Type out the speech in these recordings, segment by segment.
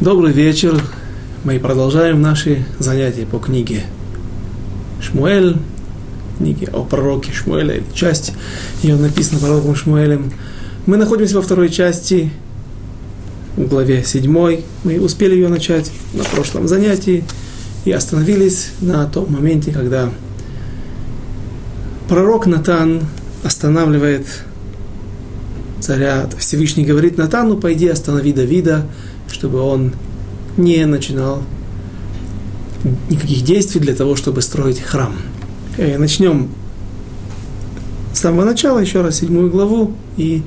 Добрый вечер. Мы продолжаем наши занятия по книге Шмуэль, книге о пророке Шмуэля, или часть ее написана пророком Шмуэлем. Мы находимся во второй части, в главе 7. Мы успели ее начать на прошлом занятии и остановились на том моменте, когда пророк Натан останавливает царя, Всевышний говорит Натану, пойди останови Давида, чтобы он не начинал никаких действий для того, чтобы строить храм. Э, начнем с самого начала, еще раз, седьмую главу, и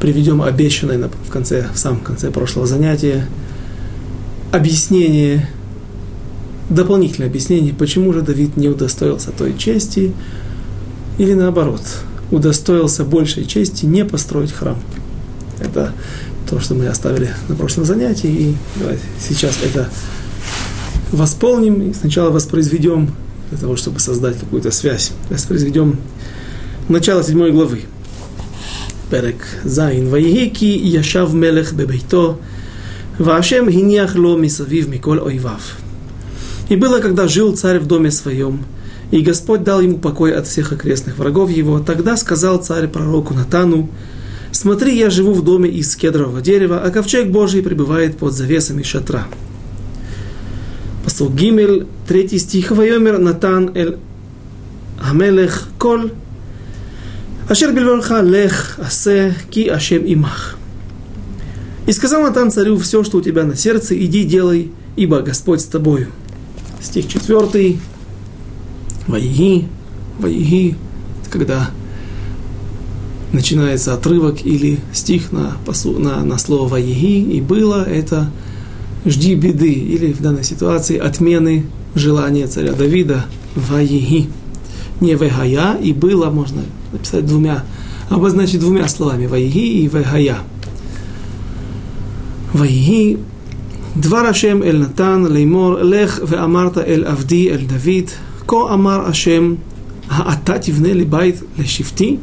приведем обещанное в конце, в самом конце прошлого занятия объяснение, дополнительное объяснение, почему же Давид не удостоился той чести, или наоборот, удостоился большей чести не построить храм. Это то, что мы оставили на прошлом занятии, и давайте сейчас это восполним и сначала воспроизведем для того, чтобы создать какую-то связь. Воспроизведем начало седьмой главы. Перек Зайн. Ваихики Яшав Мелех Бебейто, Вашем Гиньях Ло Мисавив Миколь Ойвав. И было, когда жил царь в доме своем, и Господь дал ему покой от всех окрестных врагов его, тогда сказал царь пророку Натану, «Смотри, я живу в доме из кедрового дерева, а ковчег Божий пребывает под завесами шатра». Посол Гимель, третий стих, «Вайомер Натан эль Хамелех кол, Ашер бельварха лех асе ки ашем имах». И сказал Натан царю, все, что у тебя на сердце, иди делай, ибо Господь с тобою. Стих четвертый. Ваиги, Ваиги, когда начинается отрывок или стих на, на, на слово «Ваиги», и было это «Жди беды», или в данной ситуации отмены желания царя Давида «Ваиги». Не «Вегая» и «было» можно написать двумя, обозначить двумя словами «Ваиги» и «Вегая». «Ваиги» דבר השם אל נתן לאמור, לך ואמרת אל עבדי אל דוד, כה אמר השם, האתה תבנה לי בית לשבטי?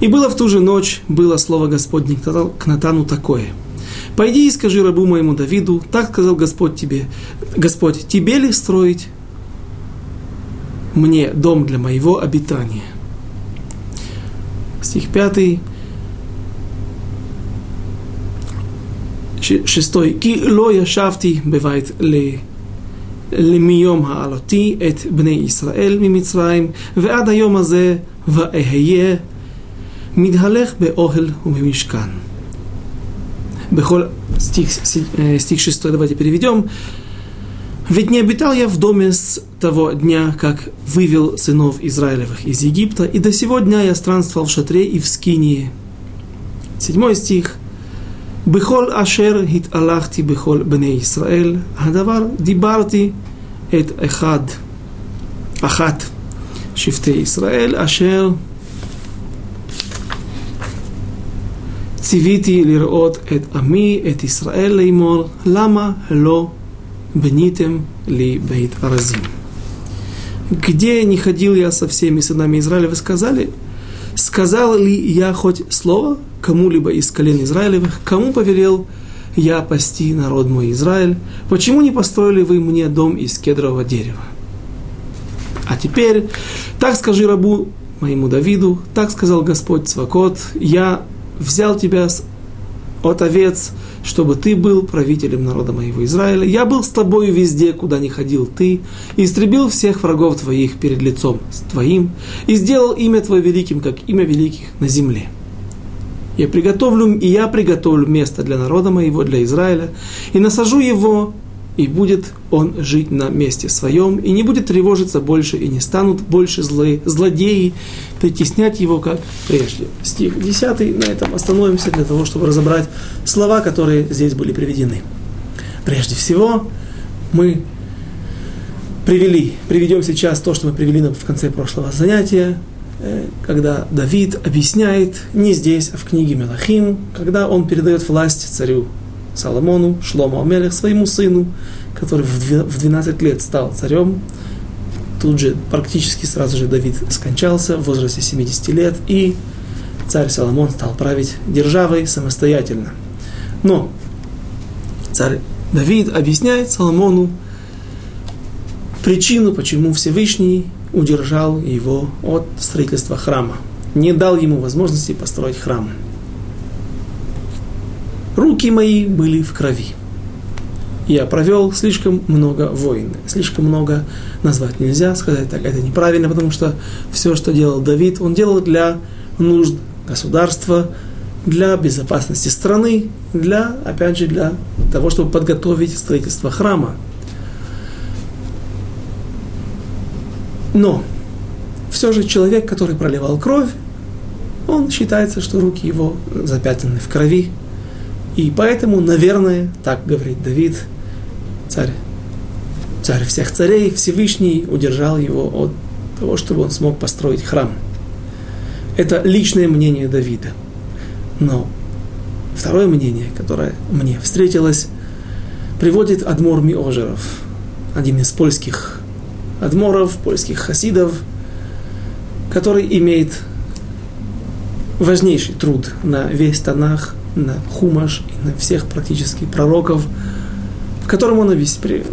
И было в ту же ночь, было слово Господне к Натану такое. «Пойди и скажи рабу моему Давиду, так сказал Господь тебе, Господь, тебе ли строить мне дом для моего обитания?» Стих 5. шестой. «Ки ло яшавти бевайт ле למיום העלותי את בני ישראל ממצרים, ועד היום הזה ואהיה Мигхалех бе огель умимишкан. Бехоль, стих, стих 6, давайте переведем. Ведь не обитал я в доме с того дня, как вывел сынов Израилевых из Египта, и до сего дня я странствовал в шатре и в Скинии. Седьмой стих. Бехол ашер хит алахти бехол бне Исраэль, гадавар дибарти эт эхад, ахат, шифте Исраэль, ашер ציוויתי לראות את עמי, את ישראל לאמור, למה לא бениtem ли бейт аразим. Где не ходил я со всеми сынами Израиля, вы сказали, сказал ли я хоть слово кому-либо из колен Израилевых, кому повелел я пасти народ мой Израиль, почему не построили вы мне дом из кедрового дерева? А теперь, так скажи рабу моему Давиду, так сказал Господь Цвакот, я взял тебя от овец, чтобы ты был правителем народа моего Израиля. Я был с тобою везде, куда не ходил ты, и истребил всех врагов твоих перед лицом твоим, и сделал имя твое великим, как имя великих на земле. Я приготовлю, и я приготовлю место для народа моего, для Израиля, и насажу его и будет он жить на месте своем, и не будет тревожиться больше, и не станут больше злые, злодеи притеснять его, как прежде. Стих 10, на этом остановимся для того, чтобы разобрать слова, которые здесь были приведены. Прежде всего, мы привели, приведем сейчас то, что мы привели в конце прошлого занятия, э, когда Давид объясняет не здесь, а в книге Мелахим, когда он передает власть царю Соломону, Шлому Амелех, своему сыну, который в 12 лет стал царем. Тут же практически сразу же Давид скончался в возрасте 70 лет, и царь Соломон стал править державой самостоятельно. Но Царь Давид объясняет Соломону причину, почему Всевышний удержал его от строительства храма, не дал ему возможности построить храм. Руки мои были в крови. Я провел слишком много войн, слишком много назвать нельзя, сказать так, это неправильно, потому что все, что делал Давид, он делал для нужд государства, для безопасности страны, для, опять же, для того, чтобы подготовить строительство храма. Но все же человек, который проливал кровь, он считается, что руки его запятнаны в крови. И поэтому, наверное, так говорит Давид, царь, царь всех царей, Всевышний удержал его от того, чтобы он смог построить храм. Это личное мнение Давида. Но второе мнение, которое мне встретилось, приводит Адмор Миожеров, один из польских адморов, польских хасидов, который имеет важнейший труд на весь Танах, на Хумаш и на всех практически пророков, в котором он объясняет.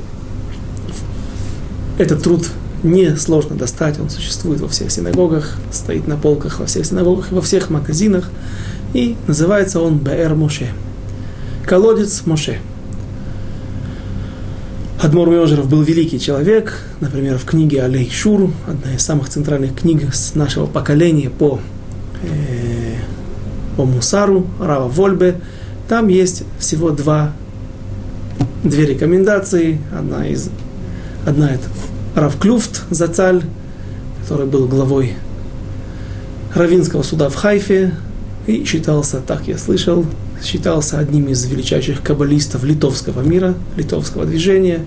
Этот труд не сложно достать, он существует во всех синагогах, стоит на полках во всех синагогах во всех магазинах, и называется он Беэр Моше. Колодец Моше. Адмор Миожеров был великий человек, например, в книге Алей Шур, одна из самых центральных книг с нашего поколения по, э, по Мусару, Рава Вольбе. Там есть всего два, две рекомендации. Одна из одна это Рав Клюфт Зацаль, который был главой Равинского суда в Хайфе и считался, так я слышал, считался одним из величайших каббалистов литовского мира, литовского движения.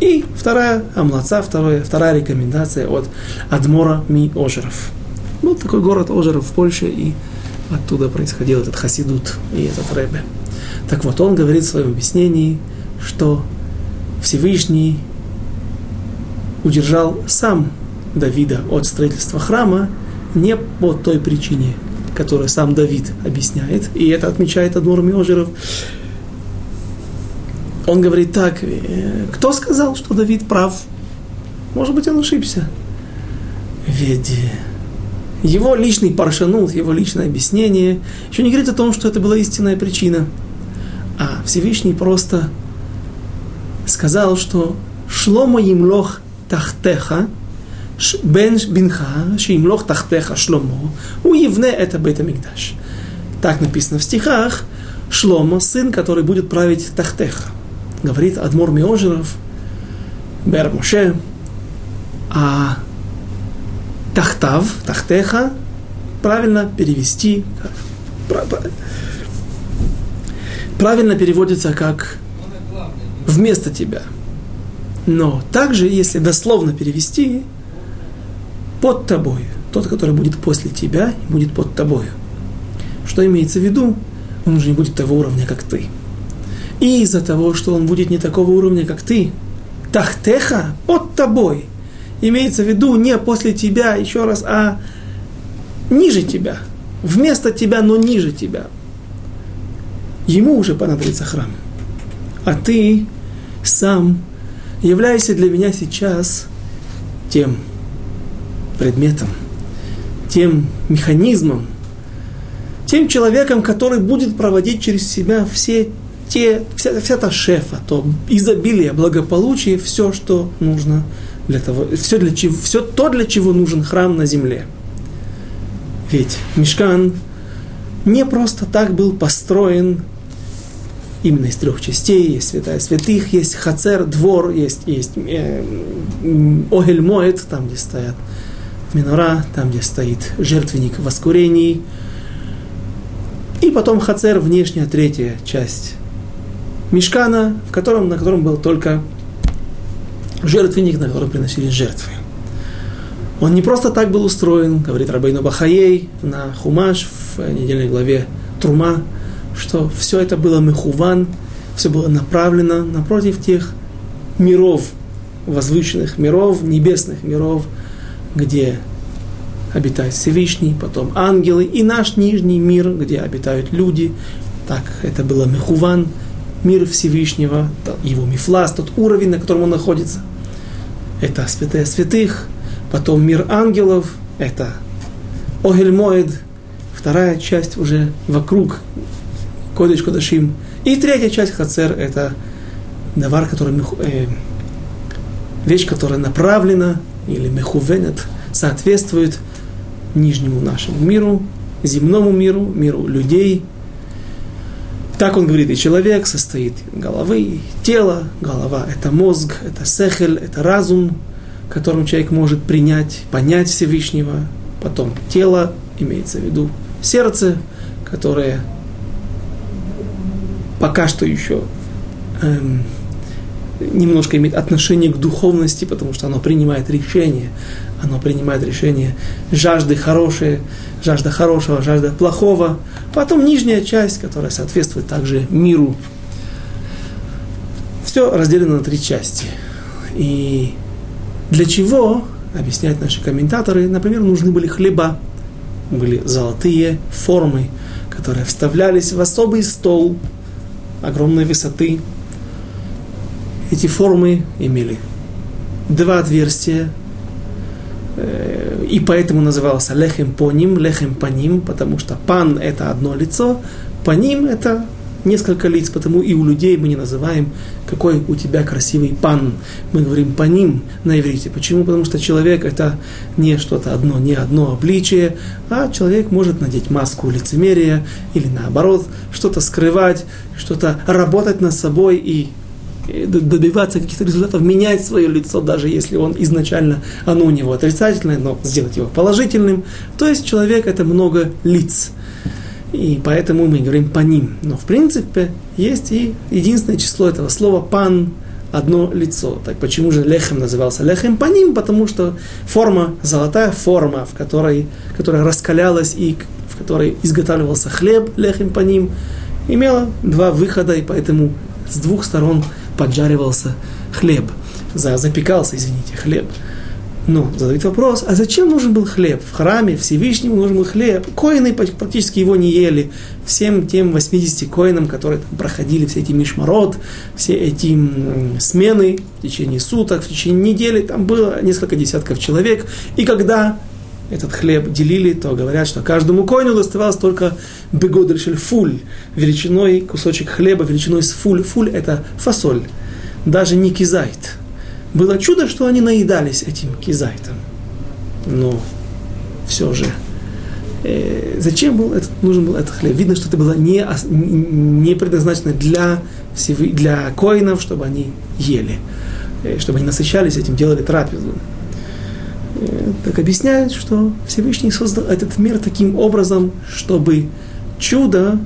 И вторая амлаца, вторая, вторая рекомендация от Адмора Ми Ожеров. Был такой город Ожеров в Польше, и оттуда происходил этот хасидут и этот рэбе. Так вот, он говорит в своем объяснении, что Всевышний удержал сам Давида от строительства храма не по той причине, которое сам Давид объясняет, и это отмечает Адмур Миожеров. Он говорит так, «Э, кто сказал, что Давид прав? Может быть, он ошибся. Ведь его личный паршанут, его личное объяснение еще не говорит о том, что это была истинная причина. А Всевышний просто сказал, что шломо имлох тахтеха, бен бинха, шимлох тахтеха шломо, у Евне это бейт Мигдаш. Так написано в стихах, Шломо, сын, который будет править Тахтеха. Говорит Адмор Миожеров, Бер Моше, а Тахтав, Тахтеха, правильно перевести, правильно переводится как вместо тебя. Но также, если дословно перевести, под тобой. Тот, который будет после тебя, будет под тобою. Что имеется в виду? Он уже не будет того уровня, как ты. И из-за того, что он будет не такого уровня, как ты, тахтеха под тобой. Имеется в виду не после тебя, еще раз, а ниже тебя. Вместо тебя, но ниже тебя. Ему уже понадобится храм. А ты сам являешься для меня сейчас тем предметом, тем механизмом, тем человеком, который будет проводить через себя все те, вся, вся та шефа, то изобилие, благополучие, все, что нужно для того, все, для чего, все то, для чего нужен храм на земле. Ведь Мешкан не просто так был построен именно из трех частей. Есть святая святых, есть хацер, двор, есть, есть э, огель моет, там, где стоят минора, там, где стоит жертвенник воскурений. И потом хацер, внешняя третья часть мешкана, в котором, на котором был только жертвенник, на котором приносили жертвы. Он не просто так был устроен, говорит Рабейну Бахаей на Хумаш в недельной главе Трума, что все это было мехуван, все было направлено напротив тех миров, возвышенных миров, небесных миров, где обитает Всевышний, потом ангелы и наш нижний мир, где обитают люди. Так, это было Мехуван. Мир Всевышнего, его мифлас, тот уровень, на котором он находится. Это святая святых, потом мир ангелов, это Огельмоид, вторая часть уже вокруг Кодыш Кодашим, и третья часть Хацер – это давар, который, э, вещь, которая направлена или мехувенет, соответствует нижнему нашему миру, земному миру, миру людей. Так он говорит, и человек состоит головы тела. Голова – это мозг, это сехель, это разум, которым человек может принять, понять Всевышнего. Потом тело, имеется в виду сердце, которое пока что еще эм, немножко имеет отношение к духовности, потому что оно принимает решение. Оно принимает решение жажды хорошие, жажда хорошего, жажда плохого. Потом нижняя часть, которая соответствует также миру. Все разделено на три части. И для чего, объясняют наши комментаторы, например, нужны были хлеба, были золотые формы, которые вставлялись в особый стол огромной высоты, эти формы имели два отверстия, и поэтому назывался лехем поним, лехем паним, потому что пан – это одно лицо, паним – это несколько лиц, потому и у людей мы не называем, какой у тебя красивый пан. Мы говорим паним на иврите. Почему? Потому что человек это не что-то одно, не одно обличие, а человек может надеть маску лицемерия или наоборот, что-то скрывать, что-то работать над собой и добиваться каких-то результатов, менять свое лицо, даже если он изначально, оно у него отрицательное, но сделать его положительным. То есть человек это много лиц. И поэтому мы говорим по ним. Но в принципе есть и единственное число этого слова пан, одно лицо. Так почему же лехем назывался лехем по ним? Потому что форма, золотая форма, в которой, которая раскалялась и в которой изготавливался хлеб, лехем по ним, имела два выхода, и поэтому с двух сторон поджаривался хлеб, запекался, извините, хлеб. Но задают вопрос, а зачем нужен был хлеб? В храме Всевышнему нужен был хлеб. Коины практически его не ели. Всем тем 80 коинам, которые там проходили все эти мишмарот, все эти смены в течение суток, в течение недели, там было несколько десятков человек. И когда этот хлеб делили, то говорят, что каждому коину доставалось только бегодришель фуль, величиной кусочек хлеба, величиной с фуль. Фуль – это фасоль, даже не кизайт. Было чудо, что они наедались этим кизайтом. Но все же, э, зачем был этот, нужен был этот хлеб? Видно, что это было не, не предназначено для, для коинов, чтобы они ели, э, чтобы они насыщались этим, делали трапезу. Э, так объясняют, что Всевышний создал этот мир таким образом, чтобы чудо,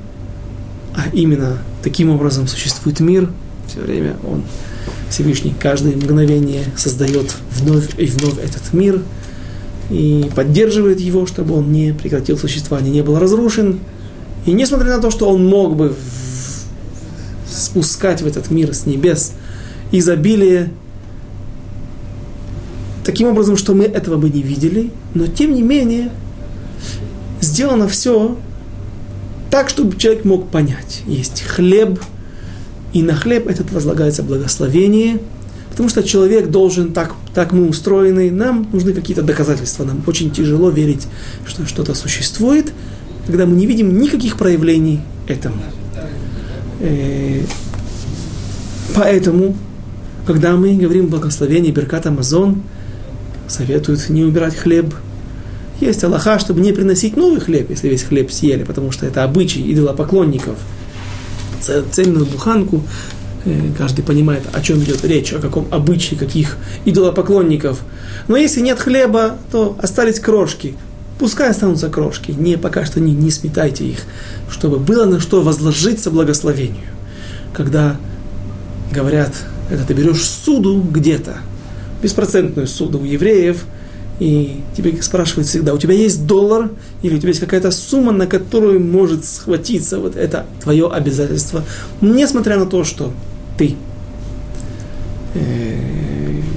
а именно таким образом существует мир, все время он, Всевышний, каждое мгновение создает вновь и вновь этот мир и поддерживает его, чтобы он не прекратил существование, не был разрушен. И несмотря на то, что он мог бы спускать в этот мир с небес изобилие таким образом, что мы этого бы не видели, но тем не менее сделано все так, чтобы человек мог понять. Есть хлеб, и на хлеб этот возлагается благословение, потому что человек должен, так, так мы устроены, нам нужны какие-то доказательства, нам очень тяжело верить, что что-то существует, когда мы не видим никаких проявлений этому. Э, поэтому, когда мы говорим благословение Беркат Амазон, советуют не убирать хлеб. Есть Аллаха, чтобы не приносить новый хлеб, если весь хлеб съели, потому что это обычай идолопоклонников. Цельную буханку, э, каждый понимает, о чем идет речь, о каком обычае, каких идолопоклонников. Но если нет хлеба, то остались крошки. Пускай останутся крошки, не, пока что не, не сметайте их, чтобы было на что возложиться благословению. Когда говорят, когда ты берешь суду где-то, беспроцентную суду у евреев, и тебе спрашивают всегда, у тебя есть доллар или у тебя есть какая-то сумма, на которую может схватиться вот это твое обязательство, несмотря на то, что ты э,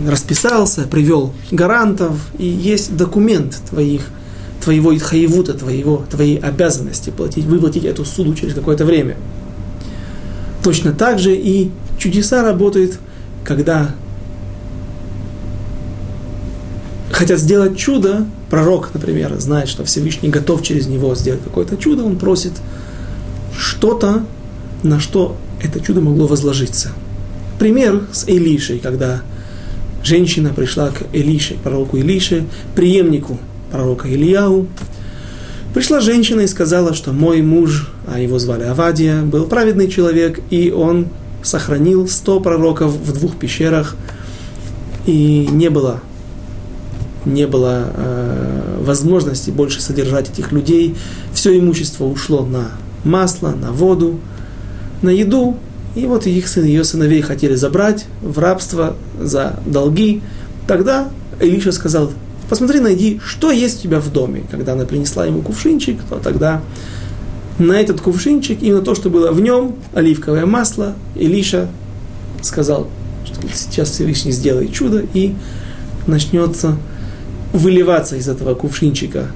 расписался, привел гарантов, и есть документ твоих, твоего хаевута, твоего, твоей обязанности платить, выплатить эту суду через какое-то время. Точно так же и чудеса работают, когда хотят сделать чудо, пророк, например, знает, что Всевышний готов через него сделать какое-то чудо, он просит что-то, на что это чудо могло возложиться. Пример с Илишей, когда женщина пришла к Илише, пророку Илише, преемнику пророка Ильяу. Пришла женщина и сказала, что мой муж, а его звали Авадия, был праведный человек, и он сохранил сто пророков в двух пещерах, и не было не было э, возможности больше содержать этих людей. Все имущество ушло на масло, на воду, на еду. И вот их сын, ее сыновей хотели забрать в рабство за долги. Тогда Илиша сказал, посмотри, найди, что есть у тебя в доме. Когда она принесла ему кувшинчик, то тогда на этот кувшинчик, именно то, что было в нем, оливковое масло, Илиша сказал, что сейчас Всевышний сделает чудо, и начнется выливаться из этого кувшинчика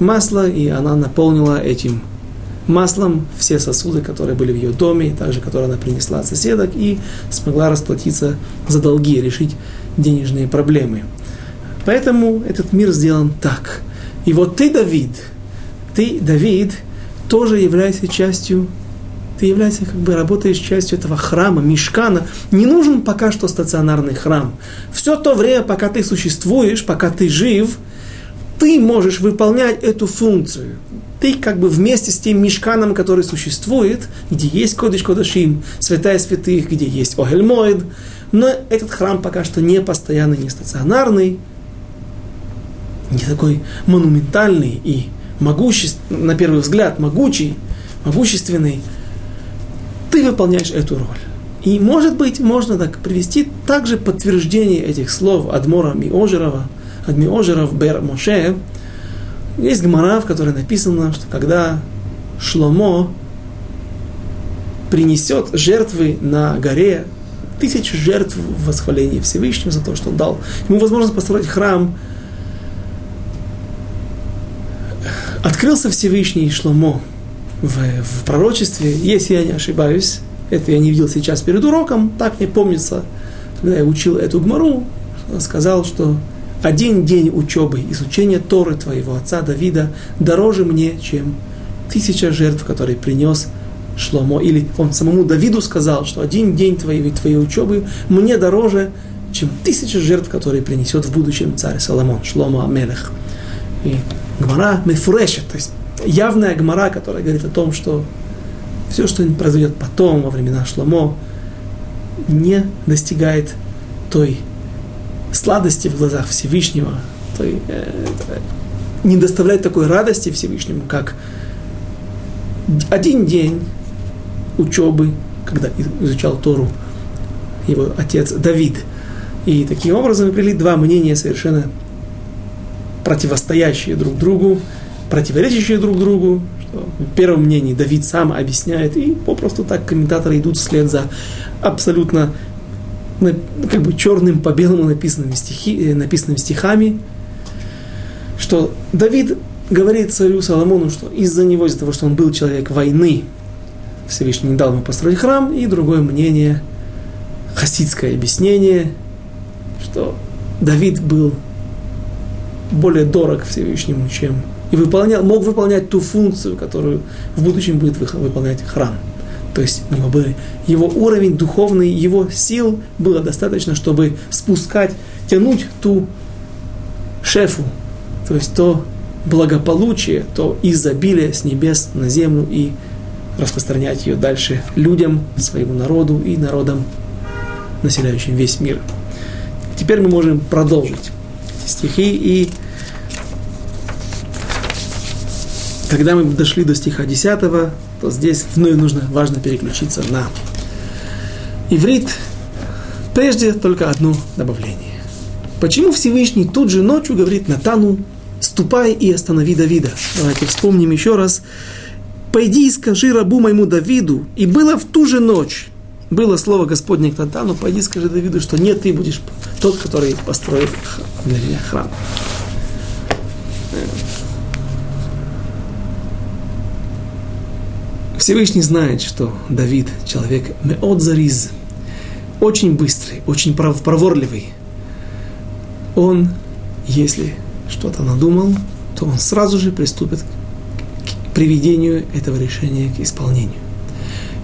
масло, и она наполнила этим маслом все сосуды, которые были в ее доме, и также, которые она принесла от соседок, и смогла расплатиться за долги, решить денежные проблемы. Поэтому этот мир сделан так. И вот ты, Давид, ты, Давид, тоже являешься частью ты являешься, как бы работаешь частью этого храма, мешкана. Не нужен пока что стационарный храм. Все то время, пока ты существуешь, пока ты жив, ты можешь выполнять эту функцию. Ты как бы вместе с тем мешканом, который существует, где есть Кодыш Кодашим, Святая Святых, где есть Огельмоид, но этот храм пока что не постоянный, не стационарный, не такой монументальный и могущественный, на первый взгляд, могучий, могущественный, ты выполняешь эту роль. И, может быть, можно так привести также подтверждение этих слов Адмора Миожерова, Адмиожеров Бер Моше. Есть гмара, в которой написано, что когда Шломо принесет жертвы на горе, тысячи жертв в восхвалении Всевышнего за то, что он дал. Ему возможность построить храм. Открылся Всевышний Шломо в, в пророчестве, если я не ошибаюсь, это я не видел сейчас перед уроком, так мне помнится, когда я учил эту гмару, сказал, что один день учебы, изучения Торы твоего отца Давида дороже мне, чем тысяча жертв, которые принес Шломо. Или он самому Давиду сказал, что один день твоей, твоей учебы мне дороже, чем тысяча жертв, которые принесет в будущем царь Соломон, Шломо Амелех. И Гмара мефурешет, то есть явная гмара, которая говорит о том, что все, что произойдет потом, во времена Шломо, не достигает той сладости в глазах Всевышнего, той, э, не доставляет такой радости Всевышнему, как один день учебы, когда изучал Тору его отец Давид. И таким образом привели два мнения совершенно противостоящие друг другу, противоречащие друг другу. Что в первом мнении Давид сам объясняет, и попросту так комментаторы идут вслед за абсолютно как бы черным по белому написанными, стихи, э, написанными стихами, что Давид говорит царю Соломону, что из-за него, из-за того, что он был человек войны, Всевышний не дал ему построить храм, и другое мнение, хасидское объяснение, что Давид был более дорог Всевышнему, чем и выполнял, мог выполнять ту функцию, которую в будущем будет выполнять храм. То есть его уровень духовный, его сил было достаточно, чтобы спускать, тянуть ту шефу, то есть то благополучие, то изобилие с небес на землю и распространять ее дальше людям, своему народу и народам, населяющим весь мир. Теперь мы можем продолжить эти стихи и Когда мы дошли до стиха 10, то здесь вновь нужно, важно переключиться на иврит. Прежде только одно добавление. Почему Всевышний тут же ночью говорит Натану, ступай и останови Давида? Давайте вспомним еще раз. Пойди и скажи рабу моему Давиду, и было в ту же ночь, было слово Господне к Натану, пойди скажи Давиду, что нет, ты будешь тот, который построит для меня храм. Всевышний знает, что Давид человек меот зариз, очень быстрый, очень проворливый. Он, если что-то надумал, то он сразу же приступит к приведению этого решения к исполнению.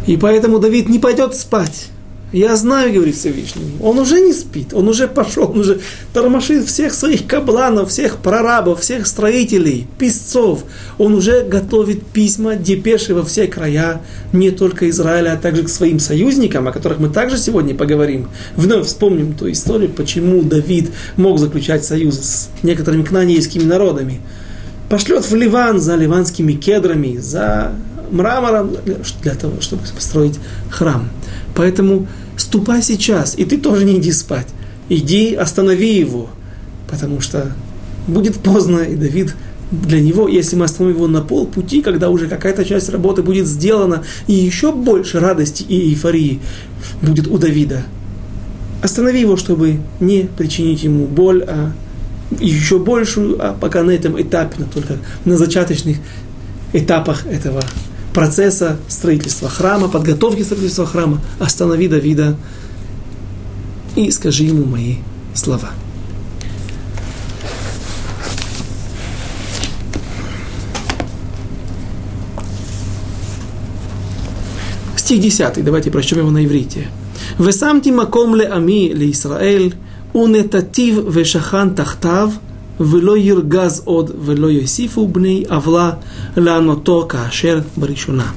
И поэтому Давид не пойдет спать. Я знаю, говорит Всевышний, он уже не спит, он уже пошел, он уже тормошит всех своих кабланов, всех прорабов, всех строителей, писцов. Он уже готовит письма, депеши во все края, не только Израиля, а также к своим союзникам, о которых мы также сегодня поговорим. Вновь вспомним ту историю, почему Давид мог заключать союзы с некоторыми кнанейскими народами. Пошлет в Ливан за ливанскими кедрами, за мрамором, для того, чтобы построить храм. Поэтому ступай сейчас, и ты тоже не иди спать. Иди, останови его, потому что будет поздно, и Давид для него, если мы остановим его на полпути, когда уже какая-то часть работы будет сделана, и еще больше радости и эйфории будет у Давида. Останови его, чтобы не причинить ему боль, а еще большую, а пока на этом этапе, но только на зачаточных этапах этого процесса строительства храма, подготовки строительства храма, останови Давида и скажи ему мои слова. Стих 10, давайте прочтем его на иврите. «Весамти маком ле ами ле Исраэль, унетатив вешахан тахтав, ולא ירגז עוד ולא יוסיפו בני עוולה לענותו כאשר בראשונה.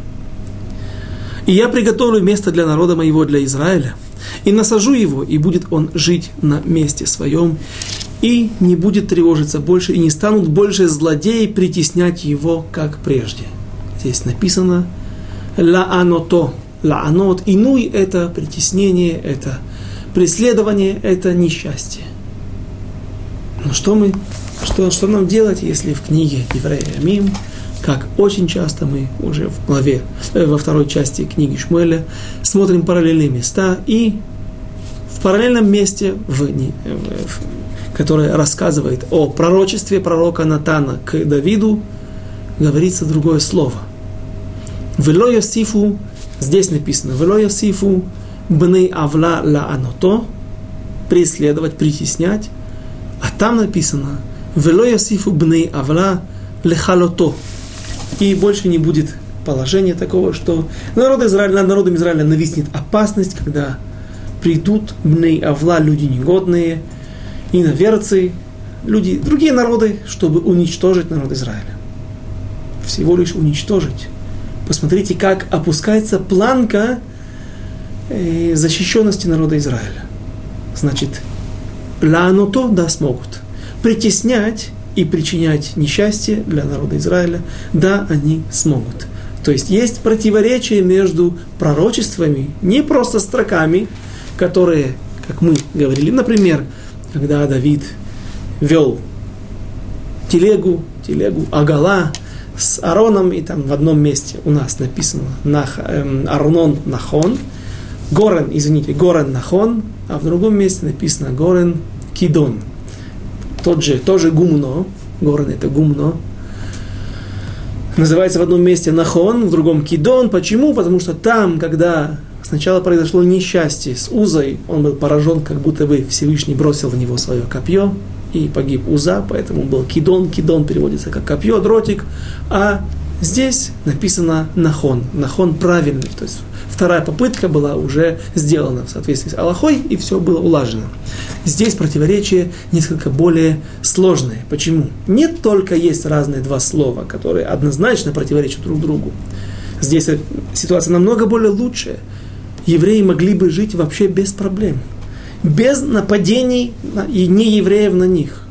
И я приготовлю место для народа моего, для Израиля, и насажу его, и будет он жить на месте своем, и не будет тревожиться больше, и не станут больше злодеи притеснять его, как прежде. Здесь написано «лаано-то», «лаанот», «инуй» – это притеснение, это преследование, это несчастье. Но что мы, что, что нам делать, если в книге Еврея Мим, как очень часто мы уже в главе, э, во второй части книги Шмуэля, смотрим параллельные места и в параллельном месте, в, в, в, которое рассказывает о пророчестве пророка Натана к Давиду, говорится другое слово. Вело Йосифу, здесь написано, Вело Йосифу бней авла ла аното, преследовать, притеснять, там написано «Вело ясифу бней авла лехалото». И больше не будет положения такого, что народ Израиля, над народом Израиля нависнет опасность, когда придут бней авла, люди негодные, иноверцы, люди, другие народы, чтобы уничтожить народ Израиля. Всего лишь уничтожить. Посмотрите, как опускается планка э, защищенности народа Израиля. Значит, Лаануто, да, смогут. Притеснять и причинять несчастье для народа Израиля, да, они смогут. То есть есть противоречие между пророчествами, не просто строками, которые, как мы говорили, например, когда Давид вел телегу, телегу Агала с Ароном, и там в одном месте у нас написано Нах, эм, Арнон Нахон, Горен, извините, Горен Нахон, а в другом месте написано Горен Кидон. Тот же, тоже гумно, Горен это гумно, называется в одном месте Нахон, в другом Кидон. Почему? Потому что там, когда сначала произошло несчастье с Узой, он был поражен, как будто бы Всевышний бросил в него свое копье, и погиб Уза, поэтому был Кидон. Кидон переводится как копье, дротик. А здесь написано Нахон. Нахон правильный, то есть вторая попытка была уже сделана в соответствии с Аллахой, и все было улажено. Здесь противоречие несколько более сложное. Почему? Не только есть разные два слова, которые однозначно противоречат друг другу. Здесь ситуация намного более лучшая. Евреи могли бы жить вообще без проблем. Без нападений и не евреев на них.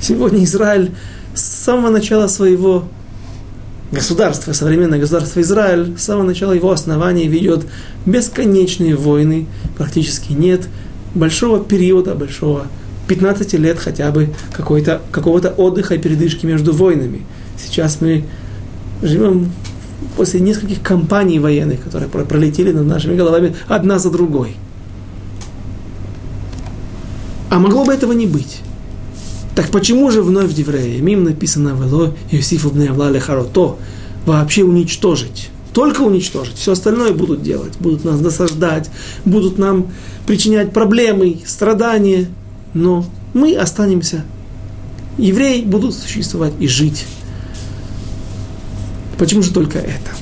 Сегодня Израиль с самого начала своего государство, современное государство Израиль, с самого начала его основания ведет бесконечные войны, практически нет большого периода, большого 15 лет хотя бы какого-то отдыха и передышки между войнами. Сейчас мы живем после нескольких кампаний военных, которые пролетели над нашими головами одна за другой. А могло бы этого не быть. Так почему же вновь в Евреи? Мим написано «Вело Иосифу бне Авла лехарото» вообще уничтожить. Только уничтожить. Все остальное будут делать. Будут нас досаждать, будут нам причинять проблемы, страдания. Но мы останемся. Евреи будут существовать и жить. Почему же только это?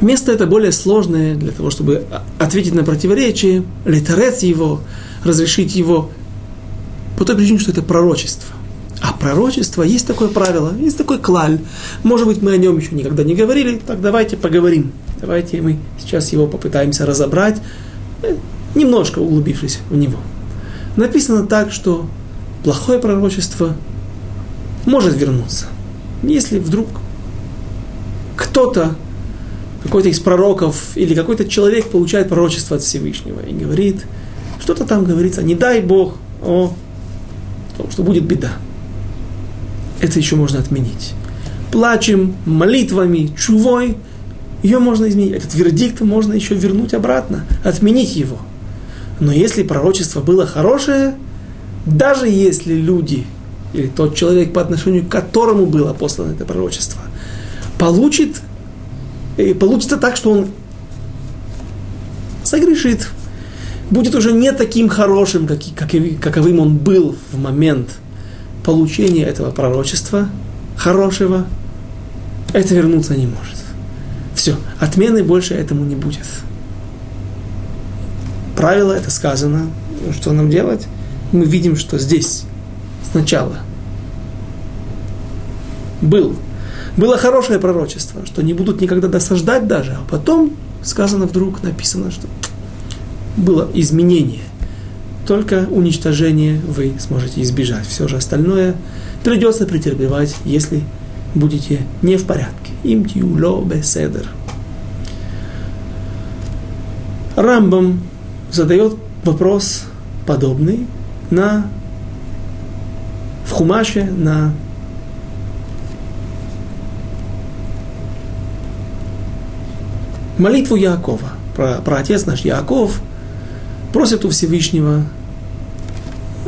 Место это более сложное для того, чтобы ответить на противоречие, литерец его, разрешить его, по той причине, что это пророчество. А пророчество, есть такое правило, есть такой клаль. Может быть, мы о нем еще никогда не говорили, так давайте поговорим. Давайте мы сейчас его попытаемся разобрать, э, немножко углубившись в него. Написано так, что плохое пророчество может вернуться. Если вдруг кто-то, какой-то из пророков или какой-то человек получает пророчество от Всевышнего и говорит, что-то там говорится, не дай Бог о том, что будет беда это еще можно отменить. Плачем, молитвами, чувой, ее можно изменить. Этот вердикт можно еще вернуть обратно, отменить его. Но если пророчество было хорошее, даже если люди, или тот человек, по отношению к которому было послано это пророчество, получит, и получится так, что он согрешит, будет уже не таким хорошим, как, каковым он был в момент – получения этого пророчества хорошего, это вернуться не может. Все, отмены больше этому не будет. Правило это сказано. Что нам делать? Мы видим, что здесь сначала был, было хорошее пророчество, что не будут никогда досаждать даже, а потом сказано вдруг, написано, что было изменение – только уничтожение вы сможете избежать. Все же остальное придется претерпевать, если будете не в порядке. Им тюло беседер. Рамбам задает вопрос подобный на в Хумаше на молитву Якова. Про, про отец наш Яков просит у Всевышнего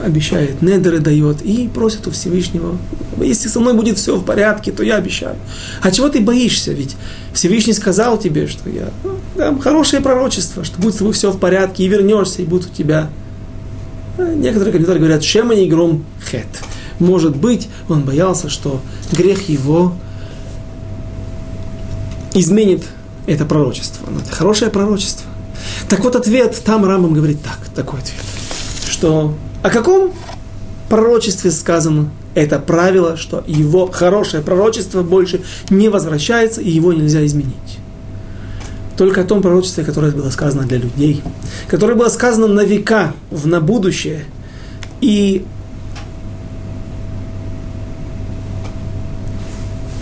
обещает, недеры дает и просит у Всевышнего, если со мной будет все в порядке, то я обещаю. А чего ты боишься? Ведь Всевышний сказал тебе, что я там хорошее пророчество, что будет с тобой все в порядке, и вернешься, и будет у тебя. А некоторые комментаторы говорят, шема не гром хет. Может быть, он боялся, что грех его изменит это пророчество. Но это хорошее пророчество. Так вот ответ, там Рамбам говорит так, такой ответ, что о каком пророчестве сказано это правило, что его хорошее пророчество больше не возвращается и его нельзя изменить. Только о том пророчестве, которое было сказано для людей, которое было сказано на века, в, на будущее. И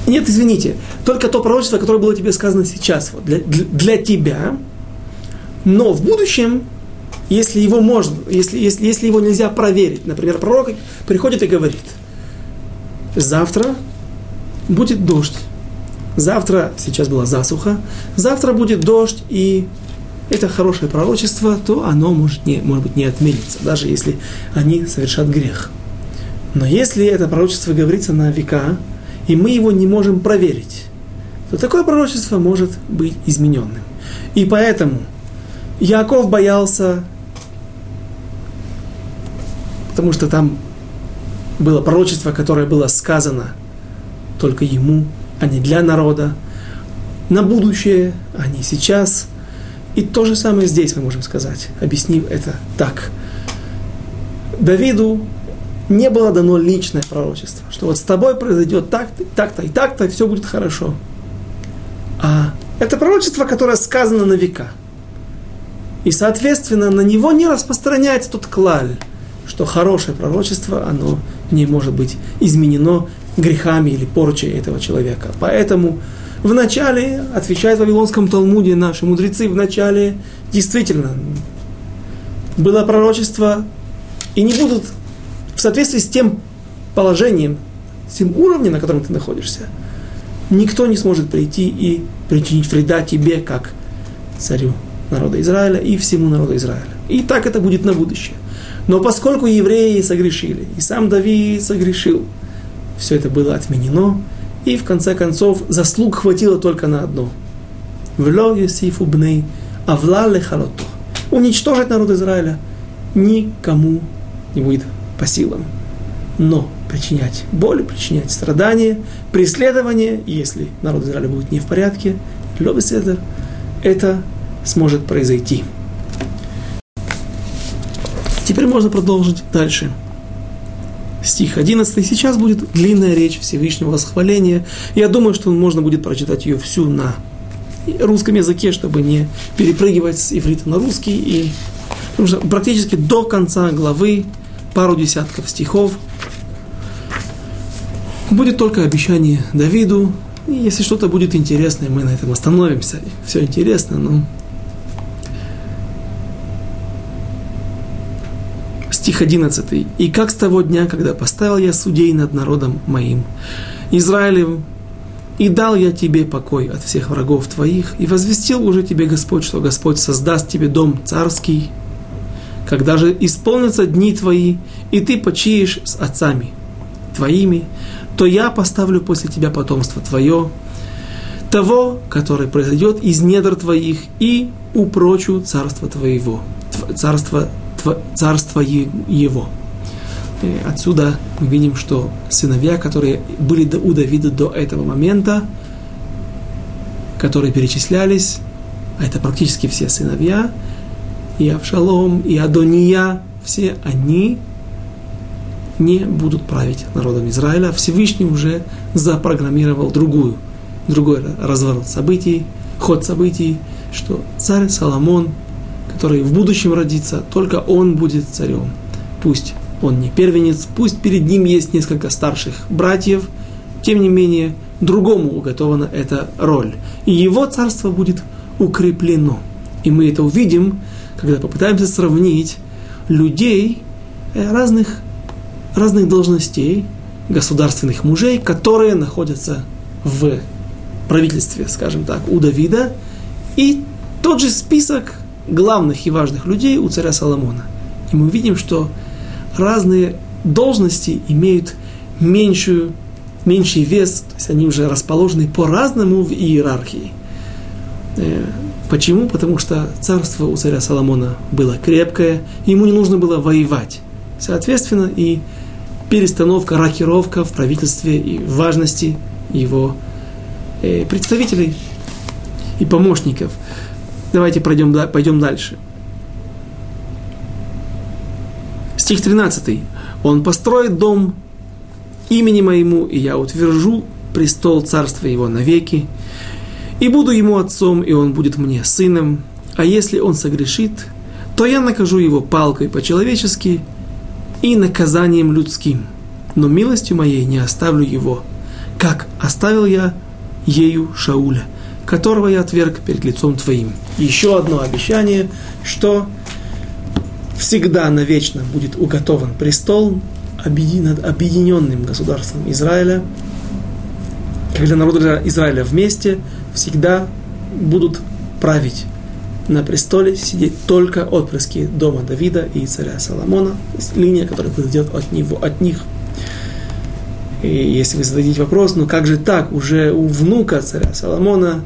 нет, извините, только то пророчество, которое было тебе сказано сейчас, вот, для, для, тебя, но в будущем если его можно, если, если, если его нельзя проверить. Например, пророк приходит и говорит, завтра будет дождь. Завтра, сейчас была засуха, завтра будет дождь, и это хорошее пророчество, то оно может, не, может быть не отменится, даже если они совершат грех. Но если это пророчество говорится на века, и мы его не можем проверить, то такое пророчество может быть измененным. И поэтому Яков боялся потому что там было пророчество, которое было сказано только ему, а не для народа, на будущее, а не сейчас. И то же самое здесь мы можем сказать, объяснив это так. Давиду не было дано личное пророчество, что вот с тобой произойдет так-то, так-то и так-то, и все будет хорошо. А это пророчество, которое сказано на века. И, соответственно, на него не распространяется тот клаль, что хорошее пророчество, оно не может быть изменено грехами или порчей этого человека. Поэтому в начале, отвечает в Вавилонском Талмуде наши мудрецы, в начале действительно было пророчество, и не будут в соответствии с тем положением, с тем уровнем, на котором ты находишься, никто не сможет прийти и причинить вреда тебе, как царю народа Израиля и всему народу Израиля. И так это будет на будущее. Но поскольку евреи согрешили, и сам Давид согрешил, все это было отменено, И в конце концов заслуг хватило только на одно. Вло Юсифу бней авла лехалото. Уничтожить народ Израиля никому не будет по силам. Но причинять боль, причинять страдания, преследование, если народ Израиля будет не в порядке, это сможет произойти. Теперь можно продолжить дальше. Стих 11. Сейчас будет длинная речь Всевышнего восхваления. Я думаю, что можно будет прочитать ее всю на русском языке, чтобы не перепрыгивать с иврита на русский. И, потому что практически до конца главы, пару десятков стихов, будет только обещание Давиду. И если что-то будет интересное, мы на этом остановимся. Все интересно, но Стих 11. «И как с того дня, когда поставил я судей над народом моим, Израилем, и дал я тебе покой от всех врагов твоих, и возвестил уже тебе Господь, что Господь создаст тебе дом царский, когда же исполнятся дни твои, и ты почиешь с отцами твоими, то я поставлю после тебя потомство твое, того, который произойдет из недр твоих, и упрочу царство твоего, царство царство его. И отсюда мы видим, что сыновья, которые были у Давида до этого момента, которые перечислялись, а это практически все сыновья, и Авшалом, и Адония, все они не будут править народом Израиля. Всевышний уже запрограммировал другую, другой разворот событий, ход событий, что царь Соломон который в будущем родится, только он будет царем. Пусть он не первенец, пусть перед ним есть несколько старших братьев, тем не менее, другому уготована эта роль. И его царство будет укреплено. И мы это увидим, когда попытаемся сравнить людей э, разных, разных должностей, государственных мужей, которые находятся в правительстве, скажем так, у Давида, и тот же список главных и важных людей у царя Соломона. И мы видим, что разные должности имеют меньшую, меньший вес, то есть они уже расположены по-разному в иерархии. Э, почему? Потому что царство у царя Соломона было крепкое, ему не нужно было воевать. Соответственно, и перестановка, рокировка в правительстве и важности его э, представителей и помощников – Давайте пройдем, пойдем дальше. Стих 13. Он построит дом имени моему, и я утвержу престол царства его навеки, и буду ему отцом, и он будет мне сыном. А если он согрешит, то я накажу его палкой по-человечески и наказанием людским. Но милостью моей не оставлю его, как оставил я ею Шауля – которого я отверг перед лицом твоим. Еще одно обещание, что всегда навечно будет уготован престол над объединенным государством Израиля, когда народы Израиля вместе всегда будут править на престоле, сидеть только отпрыски дома Давида и царя Соломона, линия, которая идет от, него, от них. И если вы зададите вопрос, ну как же так, уже у внука царя Соломона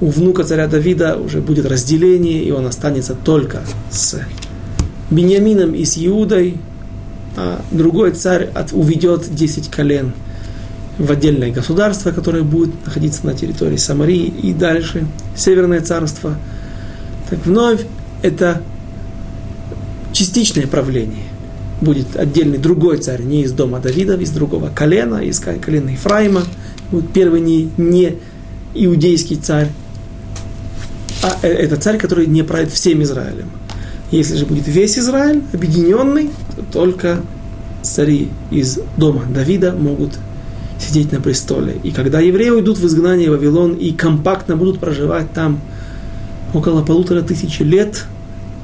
у внука царя Давида уже будет разделение, и он останется только с Беньямином и с Иудой, а другой царь от, уведет 10 колен в отдельное государство, которое будет находиться на территории Самарии и дальше, Северное царство. Так вновь это частичное правление. Будет отдельный другой царь, не из дома Давида, из другого колена, из колена Ефраима. Будет первый не, не иудейский царь, а э, это царь, который не правит всем Израилем. Если же будет весь Израиль объединенный, то только цари из дома Давида могут сидеть на престоле. И когда евреи уйдут в изгнание в Вавилон и компактно будут проживать там около полутора тысячи лет,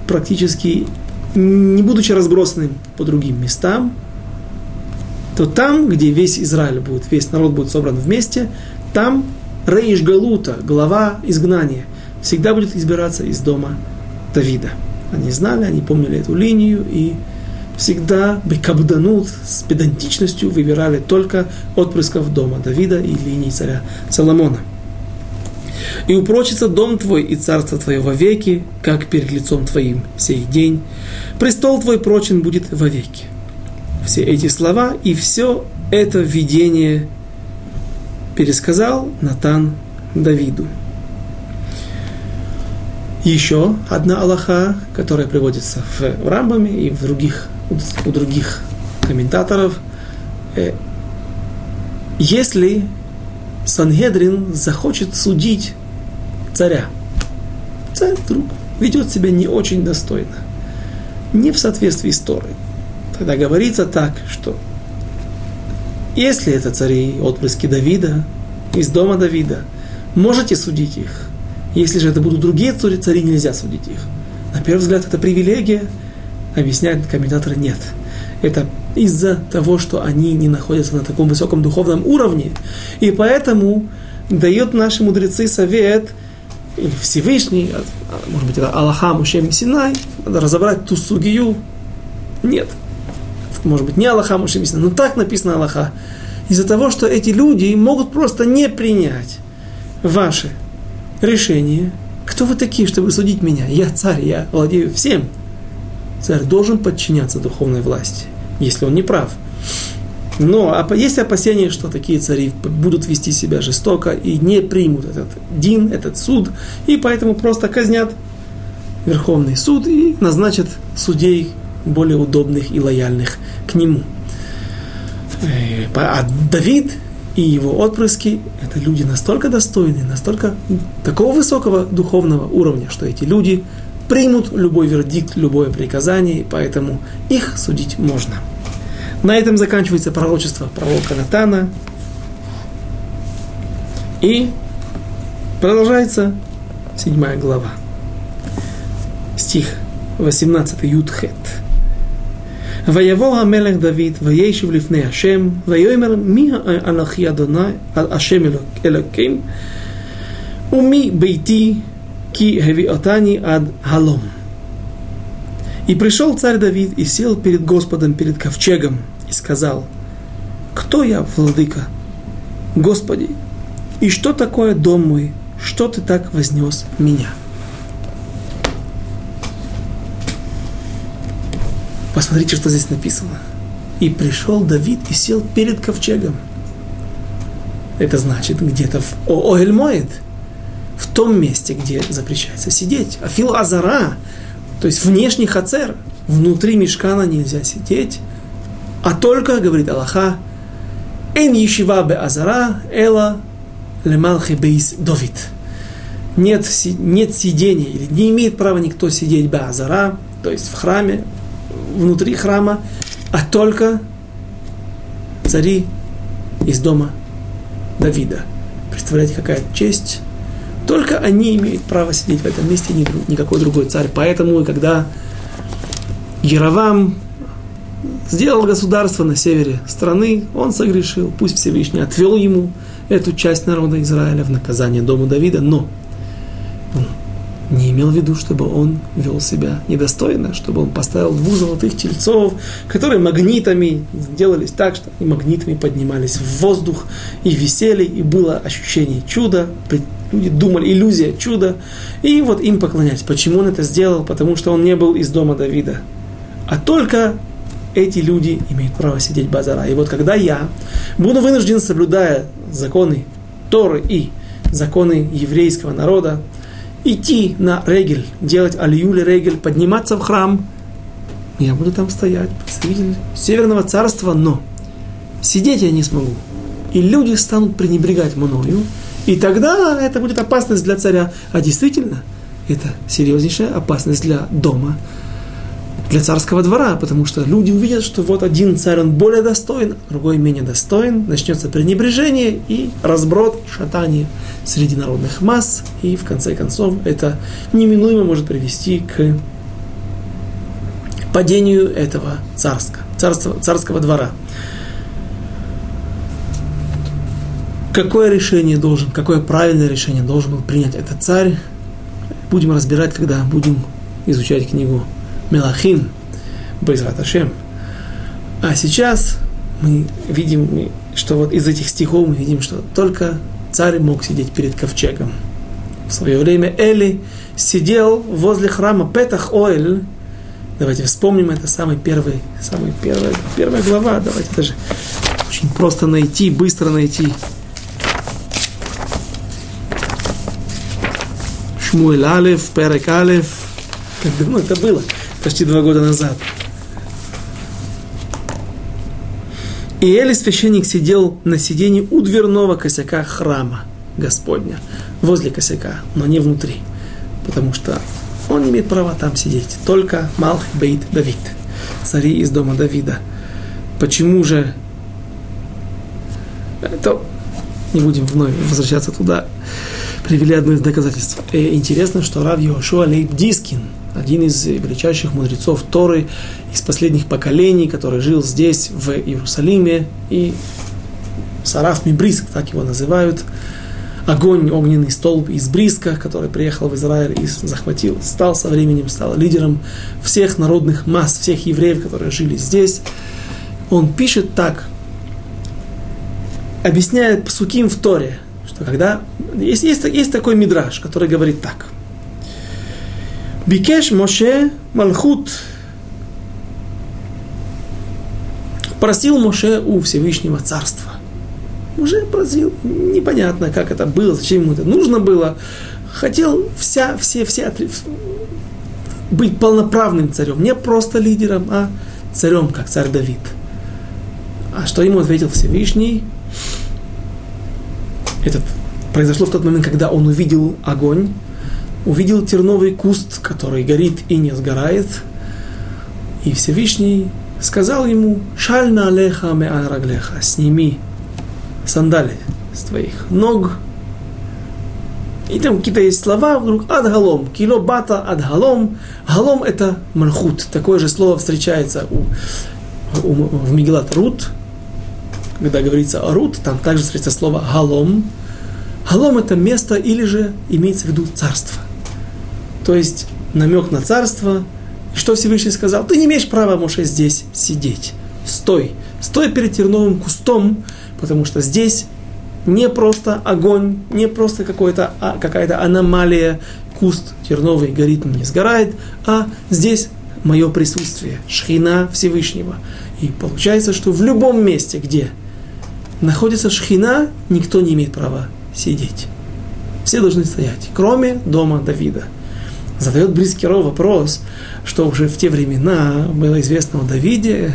практически не будучи разбросанным по другим местам, то там, где весь Израиль будет, весь народ будет собран вместе, там Рейш Галута, глава изгнания – всегда будет избираться из дома Давида. Они знали, они помнили эту линию, и всегда бекабданут с педантичностью выбирали только отпрысков дома Давида и линии царя Соломона. И упрочится дом твой и царство твое вовеки, как перед лицом твоим сей день. Престол твой прочен будет вовеки. Все эти слова и все это видение пересказал Натан Давиду. Еще одна Аллаха, которая приводится в Рамбаме и в других, у других комментаторов. Э, если Сангедрин захочет судить царя, царь вдруг ведет себя не очень достойно, не в соответствии с Торой, тогда говорится так, что если это цари, отпрыски Давида, из дома Давида, можете судить их. Если же это будут другие цари, цари нельзя судить их. На первый взгляд, это привилегия, объясняют комментаторы, нет. Это из-за того, что они не находятся на таком высоком духовном уровне. И поэтому дают наши мудрецы совет, или Всевышний, а, а, может быть, это Аллаха Мушем Синай, надо разобрать ту сугию. Нет. Может быть, не Аллаха Мушем Синай, но так написано Аллаха из-за того, что эти люди могут просто не принять ваше решение. Кто вы такие, чтобы судить меня? Я царь, я владею всем. Царь должен подчиняться духовной власти, если он не прав. Но есть опасения, что такие цари будут вести себя жестоко и не примут этот дин, этот суд, и поэтому просто казнят Верховный суд и назначат судей более удобных и лояльных к нему. Э, а Давид и его отпрыски – это люди настолько достойные, настолько такого высокого духовного уровня, что эти люди примут любой вердикт, любое приказание, и поэтому их судить можно. На этом заканчивается пророчество пророка Натана. И продолжается седьмая глава. Стих 18 Ютхет. ויבוא המלך דוד, וישב לפני השם, ויאמר מי אנכי אדוני, השם אלוקים, ומי ביתי, כי הביאותני עד הלום. И пришел царь Давид и сел перед Господом, перед ковчегом, и сказал, «Кто я, владыка? Господи, и что такое дом мой? Что ты так вознес меня?» Посмотрите, что здесь написано. И пришел Давид и сел перед ковчегом. Это значит, где-то в Оэльмоид, в том месте, где запрещается сидеть. А фил Азара, то есть внешний хацер, внутри мешкана нельзя сидеть, а только, говорит Аллаха, «Эн ешива бе азара, эла лемалхи бейс довид». Нет, нет сидения, не имеет права никто сидеть бе азара, то есть в храме, внутри храма, а только цари из дома Давида. Представляете, какая честь? Только они имеют право сидеть в этом месте, никакой другой царь. Поэтому, когда Яровам сделал государство на севере страны, он согрешил, пусть Всевышний отвел ему эту часть народа Израиля в наказание дому Давида, но не имел в виду, чтобы он вел себя недостойно, чтобы он поставил двух золотых тельцов, которые магнитами сделались так, что и магнитами поднимались в воздух и висели, и было ощущение чуда, люди думали, иллюзия чуда, и вот им поклонялись. Почему он это сделал? Потому что он не был из дома Давида, а только эти люди имеют право сидеть базара. И вот когда я буду вынужден, соблюдая законы Торы и законы еврейского народа, идти на регель, делать алиюли регель, подниматься в храм, я буду там стоять, представитель Северного царства, но сидеть я не смогу. И люди станут пренебрегать мною, и тогда это будет опасность для царя. А действительно, это серьезнейшая опасность для дома, для царского двора, потому что люди увидят, что вот один царь, он более достоин, другой менее достоин, начнется пренебрежение и разброд, шатание среди народных масс, и в конце концов это неминуемо может привести к падению этого царска, царства, царского двора. Какое решение должен, какое правильное решение должен был принять этот царь, будем разбирать, когда будем изучать книгу Мелахим, Байзрат Ашем, А сейчас мы видим, что вот из этих стихов мы видим, что только царь мог сидеть перед ковчегом. В свое время Эли сидел возле храма Петах Оэль. Давайте вспомним, это самый первый, самый первая, первая глава. Давайте даже очень просто найти, быстро найти. Шмуэль Алев, Перек Алев. Как давно это было? Почти два года назад. И Эли, священник, сидел на сиденье у дверного косяка храма Господня, возле косяка, но не внутри, потому что он не имеет права там сидеть, только Малх Бейт Давид, цари из дома Давида. Почему же это не будем вновь возвращаться туда, привели одно из доказательств. И интересно, что Рав Йошуа Лейб Дискин, один из величайших мудрецов Торы из последних поколений, который жил здесь, в Иерусалиме, и Сараф Мибриск, так его называют, огонь, огненный столб из Бриска, который приехал в Израиль и захватил, стал со временем, стал лидером всех народных масс, всех евреев, которые жили здесь. Он пишет так, объясняет Псуким в Торе, что когда... Есть, есть, есть такой мидраж, который говорит так. Бикеш Моше Малхут просил Моше у Всевышнего Царства. Уже просил, непонятно, как это было, зачем ему это нужно было. Хотел вся, все, все быть полноправным царем, не просто лидером, а царем, как царь Давид. А что ему ответил Всевышний? Это произошло в тот момент, когда он увидел огонь, увидел терновый куст, который горит и не сгорает, и Всевышний сказал ему, «Шальна алеха меан раглеха, сними сандали с твоих ног». И там какие-то есть слова, вдруг адгалом, кило бата адгалом. Галом это мальхут. Такое же слово встречается у, у, в Мигелат Рут, когда говорится о Рут, там также встречается слово галом. Галом это место или же имеется в виду царство. То есть намек на царство – что Всевышний сказал? Ты не имеешь права, Моше, здесь сидеть. Стой. Стой перед терновым кустом, потому что здесь не просто огонь, не просто какой-то, а, какая-то аномалия, куст терновый горит, не сгорает, а здесь мое присутствие, шхина Всевышнего. И получается, что в любом месте, где находится шхина, никто не имеет права сидеть. Все должны стоять, кроме дома Давида. Задает Брискиро вопрос, что уже в те времена было известно о Давиде,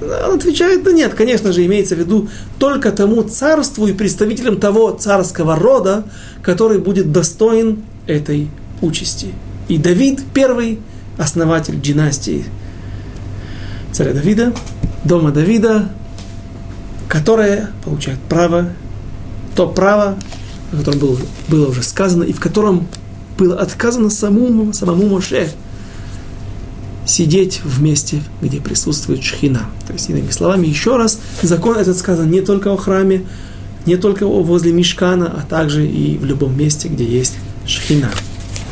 он отвечает, да нет, конечно же, имеется в виду только тому царству и представителям того царского рода, который будет достоин этой участи. И Давид первый основатель династии царя Давида, дома Давида, которая получает право, то право, о котором было, было уже сказано, и в котором было отказано самому, самому Моше – сидеть в месте, где присутствует шхина. То есть, иными словами, еще раз, закон этот сказан не только о храме, не только возле мешкана, а также и в любом месте, где есть шхина.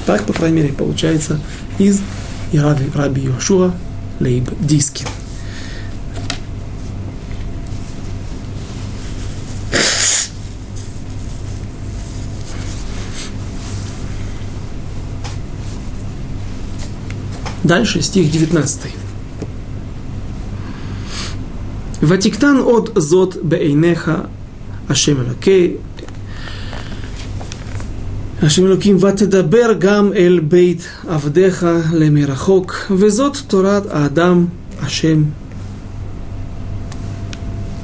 Так, по крайней мере, получается из Раби, Йошуа Лейб Дискин. Дальше стих 19. ותקטן עוד זאת בעיניך השם אלוקי. השם אלוקים ותדבר גם אל בית авдеха лемирахок. Везот торат Адам Ашем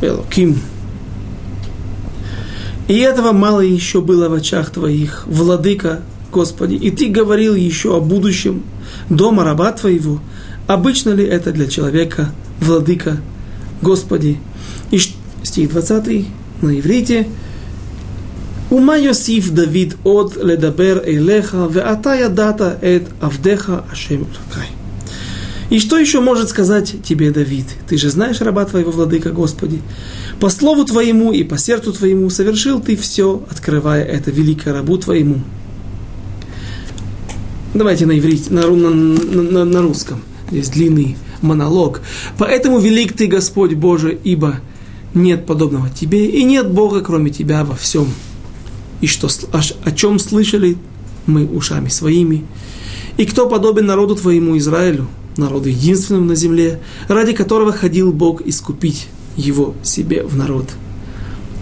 Элоким. И этого мало еще было в очах твоих, владыка Господи. И ты говорил еще о будущем, дома раба твоего, обычно ли это для человека, владыка, Господи? И стих 20 на иврите. Ума Йосиф Давид от ледабер элеха, ве атая дата эт авдеха ашем лукай. И что еще может сказать тебе Давид? Ты же знаешь раба твоего владыка Господи. По слову твоему и по сердцу твоему совершил ты все, открывая это великое рабу твоему. Давайте на иврите, на, на, на, на русском. Здесь длинный монолог. Поэтому велик ты, Господь Боже, ибо нет подобного тебе, и нет Бога, кроме тебя во всем. И что, о, чем слышали мы ушами своими, и кто подобен народу твоему Израилю, народу единственным на земле, ради которого ходил Бог искупить его себе в народ,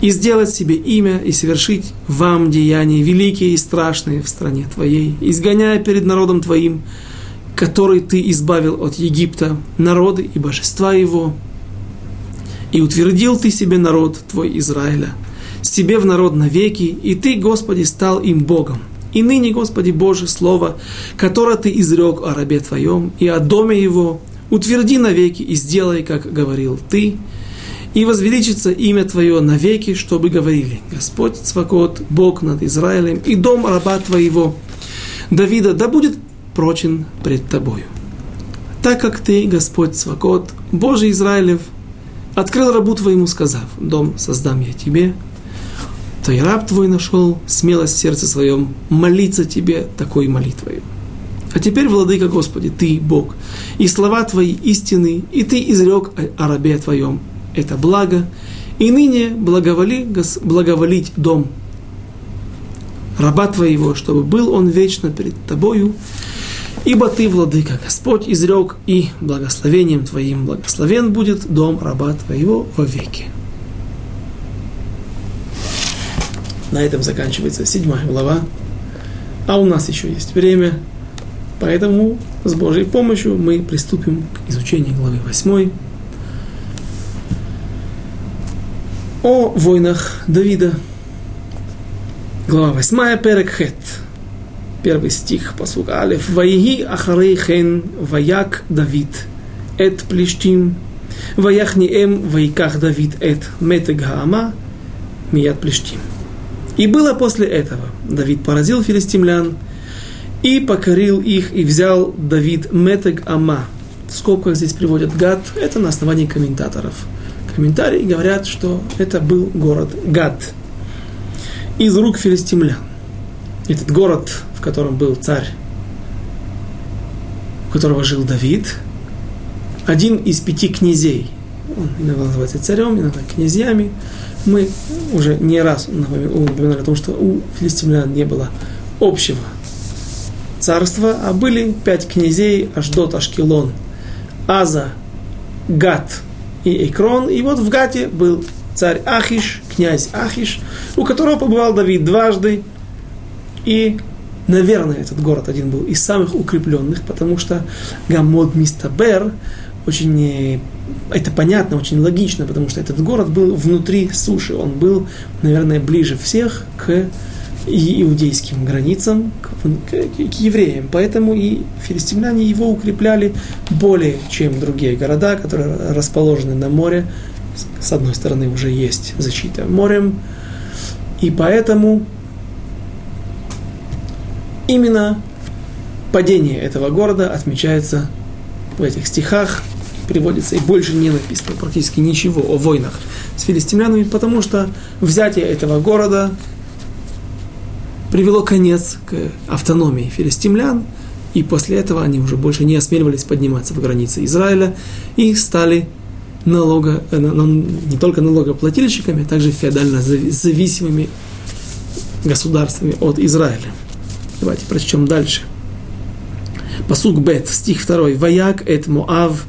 и сделать себе имя, и совершить вам деяния великие и страшные в стране твоей, изгоняя перед народом твоим, который ты избавил от Египта, народы и божества его, и утвердил ты себе народ твой Израиля, себе в народ навеки, и ты, Господи, стал им Богом. И ныне, Господи Боже, Слово, которое Ты изрек о рабе Твоем и о доме его, утверди навеки и сделай, как говорил Ты, и возвеличится имя Твое навеки, чтобы говорили, Господь Цвакот, Бог над Израилем, и дом раба Твоего, Давида, да будет прочен пред Тобою. Так как Ты, Господь Цвакот, Божий Израилев, открыл рабу Твоему, сказав, дом создам я Тебе, то и раб твой нашел смелость в сердце своем молиться тебе такой молитвой. А теперь, Владыка Господи, Ты Бог, и слова Твои истины, и Ты изрек о рабе Твоем это благо, и ныне благоволи, благоволить дом раба Твоего, чтобы был он вечно перед Тобою, ибо Ты, Владыка Господь, изрек, и благословением Твоим благословен будет дом раба Твоего вовеки. На этом заканчивается седьмая глава. А у нас еще есть время. Поэтому с Божьей помощью мы приступим к изучению главы восьмой. О войнах Давида. Глава восьмая Перек Хет. Первый стих, посук Алиф. Ваиги ахарей хен ваяк Давид. Эт плештим. Ваяхнием ваиках Давид эт метег хаама. Мият плештим. И было после этого. Давид поразил филистимлян и покорил их, и взял Давид Метег Ама. В скобках здесь приводят Гад. Это на основании комментаторов. Комментарии говорят, что это был город Гад из рук филистимлян. Этот город, в котором был царь, у которого жил Давид, один из пяти князей. Он иногда называется царем, иногда князьями мы уже не раз упоминали о том, что у филистимлян не было общего царства, а были пять князей Аждот, Ашкелон, Аза, Гат и Экрон. И вот в Гате был царь Ахиш, князь Ахиш, у которого побывал Давид дважды. И, наверное, этот город один был из самых укрепленных, потому что Гамод Мистабер, очень это понятно, очень логично, потому что этот город был внутри суши, он был, наверное, ближе всех к иудейским границам, к, к, к евреям. Поэтому и филистимляне его укрепляли более, чем другие города, которые расположены на море. С одной стороны уже есть защита морем, и поэтому именно падение этого города отмечается в этих стихах, приводится, и больше не написано практически ничего о войнах с филистимлянами, потому что взятие этого города привело конец к автономии филистимлян, и после этого они уже больше не осмеливались подниматься в границы Израиля и стали налога, э, не только налогоплательщиками, а также феодально зависимыми государствами от Израиля. Давайте прочтем дальше. Пасук Бет, стих 2. Ваяк эт Моав,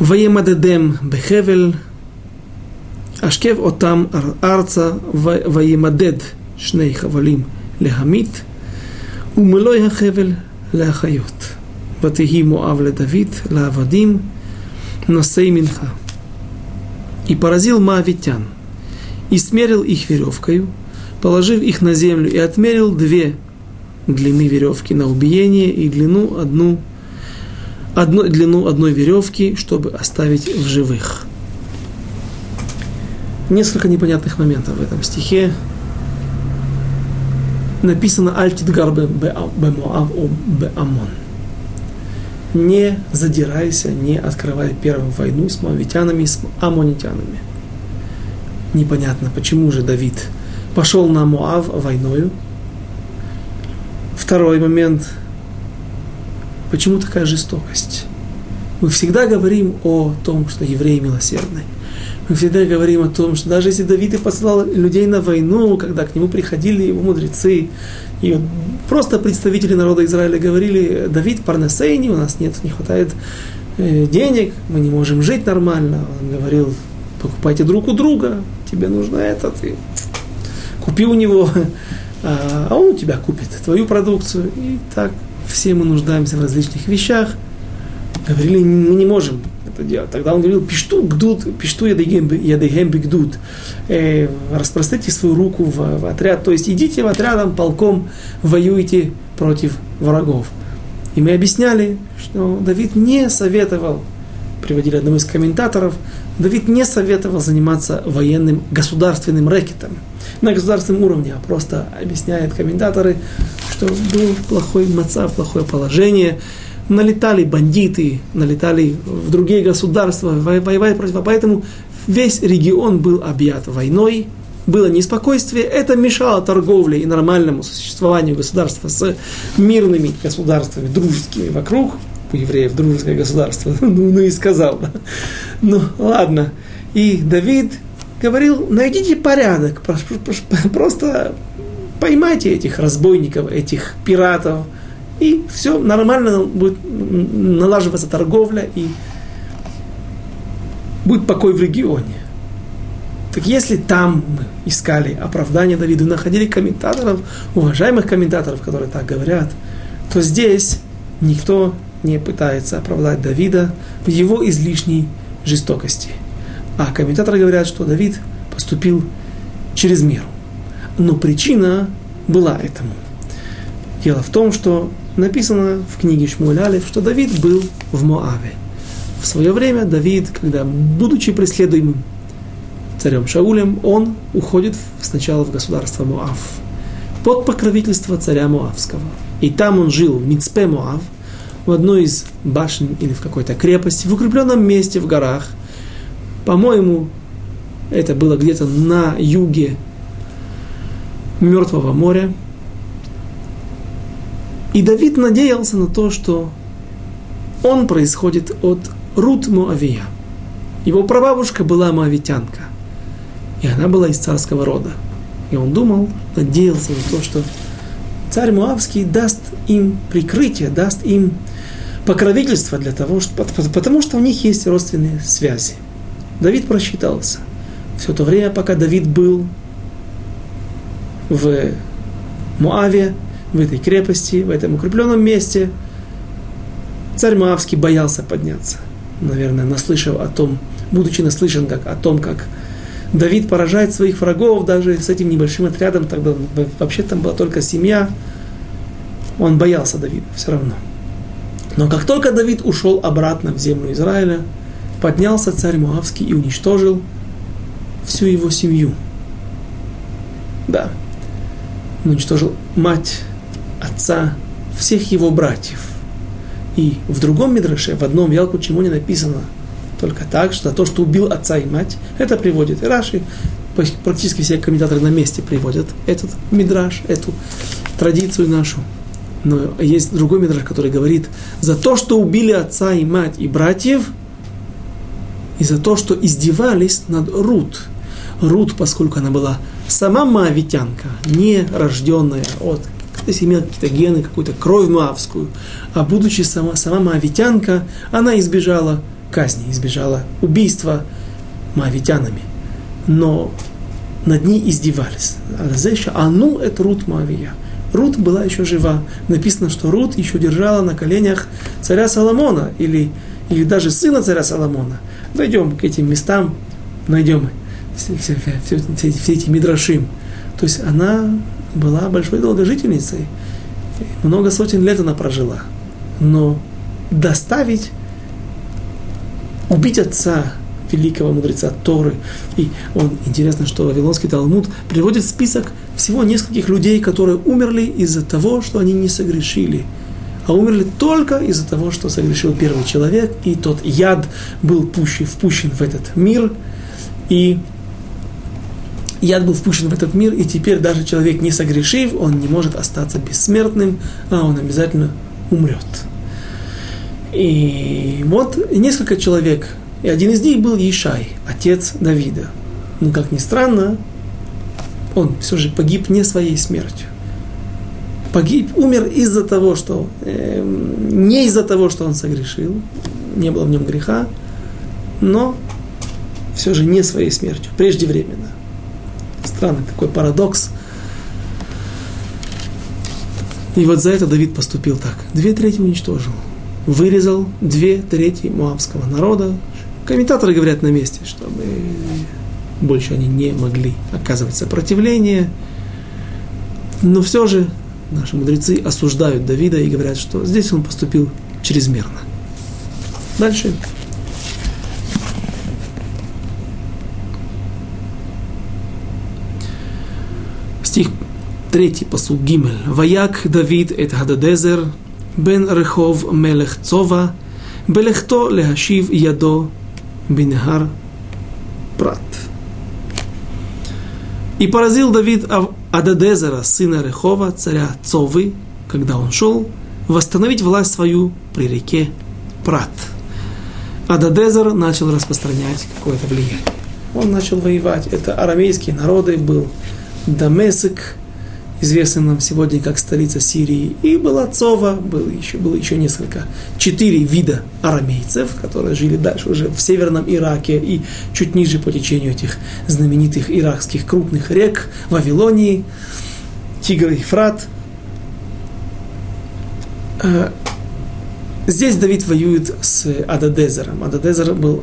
Ваемадедем Бехевель, Ашкев отам арца ваимадед шней хавалим лехамит, умылой хахевель лехайот. Ватихи Моав Давид, Лавадим, Насей Минха. И поразил Моавитян, и смерил их веревкою, положив их на землю, и отмерил две длины веревки на убиение и длину одну, одну, длину одной веревки, чтобы оставить в живых. Несколько непонятных моментов в этом стихе. Написано «Альтидгар бемуав беамон». Не задирайся, не открывай первую войну с моавитянами, с амонитянами. Непонятно, почему же Давид пошел на Моав войною. Второй момент – Почему такая жестокость? Мы всегда говорим о том, что евреи милосердны. Мы всегда говорим о том, что даже если Давид и посылал людей на войну, когда к нему приходили его мудрецы, и просто представители народа Израиля говорили, Давид парнесейни, у нас нет, не хватает э, денег, мы не можем жить нормально. Он говорил, покупайте друг у друга, тебе нужно это, ты купи у него, а, а он у тебя купит твою продукцию. И так все мы нуждаемся в различных вещах. Говорили, мы не можем это делать. Тогда он говорил, пишту гдуд, пишту ядегем бигдуд. Э, распростите свою руку в, в отряд, то есть идите в отрядом, полком, воюйте против врагов. И мы объясняли, что Давид не советовал, приводили одного из комментаторов, Давид не советовал заниматься военным государственным рэкетом на государственном уровне, а просто объясняют комментаторы, что был плохой маца, плохое положение, налетали бандиты, налетали в другие государства, воевали против, поэтому весь регион был объят войной, было неспокойствие, это мешало торговле и нормальному существованию государства с мирными государствами, дружескими вокруг, у евреев дружеское государство, ну, ну и сказал. Ну, ладно. И Давид говорил, найдите порядок, просто поймайте этих разбойников, этих пиратов, и все нормально будет налаживаться торговля, и будет покой в регионе. Так если там мы искали оправдание Давиду, находили комментаторов, уважаемых комментаторов, которые так говорят, то здесь никто не пытается оправдать Давида в его излишней жестокости. А комментаторы говорят, что Давид поступил через меру. Но причина была этому. Дело в том, что написано в книге Шмуэль что Давид был в Моаве. В свое время Давид, когда, будучи преследуемым царем Шаулем, он уходит сначала в государство Моав, под покровительство царя Моавского. И там он жил в Мицпе Моав, в одной из башен или в какой-то крепости, в укрепленном месте в горах. По-моему, это было где-то на юге Мертвого моря. И Давид надеялся на то, что он происходит от Рут Моавия. Его прабабушка была моавитянка, и она была из царского рода. И он думал, надеялся на то, что царь Муавский даст им прикрытие, даст им покровительство для того, что, потому что у них есть родственные связи. Давид просчитался. Все то время, пока Давид был в Муаве, в этой крепости, в этом укрепленном месте, царь Муавский боялся подняться. Наверное, наслышав о том, будучи наслышан как, о том, как Давид поражает своих врагов даже с этим небольшим отрядом, тогда вообще там была только семья, он боялся Давида все равно. Но как только Давид ушел обратно в землю Израиля, поднялся царь Муавский и уничтожил всю его семью. Да. Уничтожил мать, отца, всех его братьев. И в другом Мидраше, в одном Ялку чему не написано только так, что за то, что убил отца и мать, это приводит и Раши, практически все комментаторы на месте приводят этот Мидраш, эту традицию нашу. Но есть другой мидраж, который говорит, за то, что убили отца и мать и братьев, и за то, что издевались над Рут. Рут, поскольку она была сама маавитянка, не рожденная от то есть имела какие-то гены, какую-то кровь маавскую, а будучи сама, сама маавитянка, она избежала казни, избежала убийства маавитянами. Но над ней издевались. А ну это Рут Маавия. Рут была еще жива. Написано, что Рут еще держала на коленях царя Соломона или, или даже сына царя Соломона. Дойдем к этим местам, найдем все, все, все, все, все эти мидрашим. То есть она была большой долгожительницей. Много сотен лет она прожила. Но доставить, убить отца, великого мудреца Торы. И он, интересно, что Вавилонский Талмуд приводит список всего нескольких людей, которые умерли из-за того, что они не согрешили. А умерли только из-за того, что согрешил первый человек, и тот яд был пущен, впущен в этот мир, и яд был впущен в этот мир, и теперь даже человек не согрешив, он не может остаться бессмертным, а он обязательно умрет. И вот несколько человек, и один из них был Ишай, отец Давида. Но, как ни странно, он все же погиб не своей смертью. Погиб, умер из-за того, что э, не из-за того, что он согрешил, не было в нем греха, но все же не своей смертью, преждевременно. Странный такой парадокс. И вот за это Давид поступил так. Две трети уничтожил. Вырезал две трети муавского народа. Комментаторы говорят на месте, чтобы больше они не могли оказывать сопротивление. Но все же наши мудрецы осуждают Давида и говорят, что здесь он поступил чрезмерно. Дальше. Стих 3, посуд Гимель. Ваяк Давид эт Хададезер, бен Рехов мелех Цова, белехто лехашив ядо бинехар прат. И поразил Давид Ададезера, сына Рехова, царя Цовы, когда он шел, восстановить власть свою при реке Прат. Ададезер начал распространять какое-то влияние. Он начал воевать. Это арамейские народы, был Дамесек, известный нам сегодня как столица Сирии, и была Цова, было еще, было еще несколько, четыре вида арамейцев, которые жили дальше уже в северном Ираке и чуть ниже по течению этих знаменитых иракских крупных рек, Вавилонии, Тигр и Фрат. Э, здесь Давид воюет с Ададезером. Ададезер был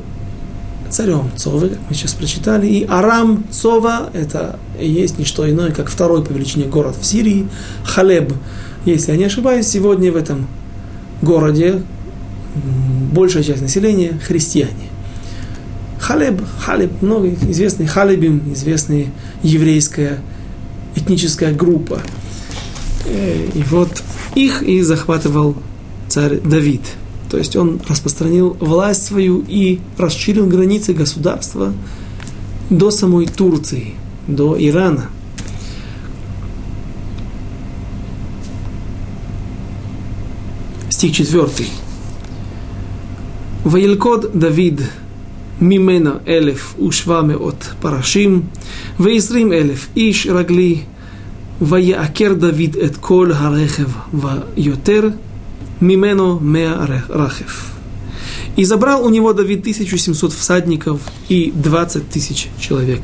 царем Цовы, как мы сейчас прочитали, и Арам Цова – это есть не что иное, как второй по величине город в Сирии, Халеб. Если я не ошибаюсь, сегодня в этом городе большая часть населения – христиане. Халеб, Халеб, много известный Халебим, известная еврейская этническая группа. Э, и вот их и захватывал царь Давид – то есть он распространил власть свою и расширил границы государства до самой Турции, до Ирана. Стих 4. וילכוד דוד ממנה אלף ושבע מאות פרשים ועשרים אלף איש רגלי ויעקר דוד את כל הרכב ויותר Мимено Меа Рахев. И забрал у него Давид 1700 всадников и 20 тысяч человек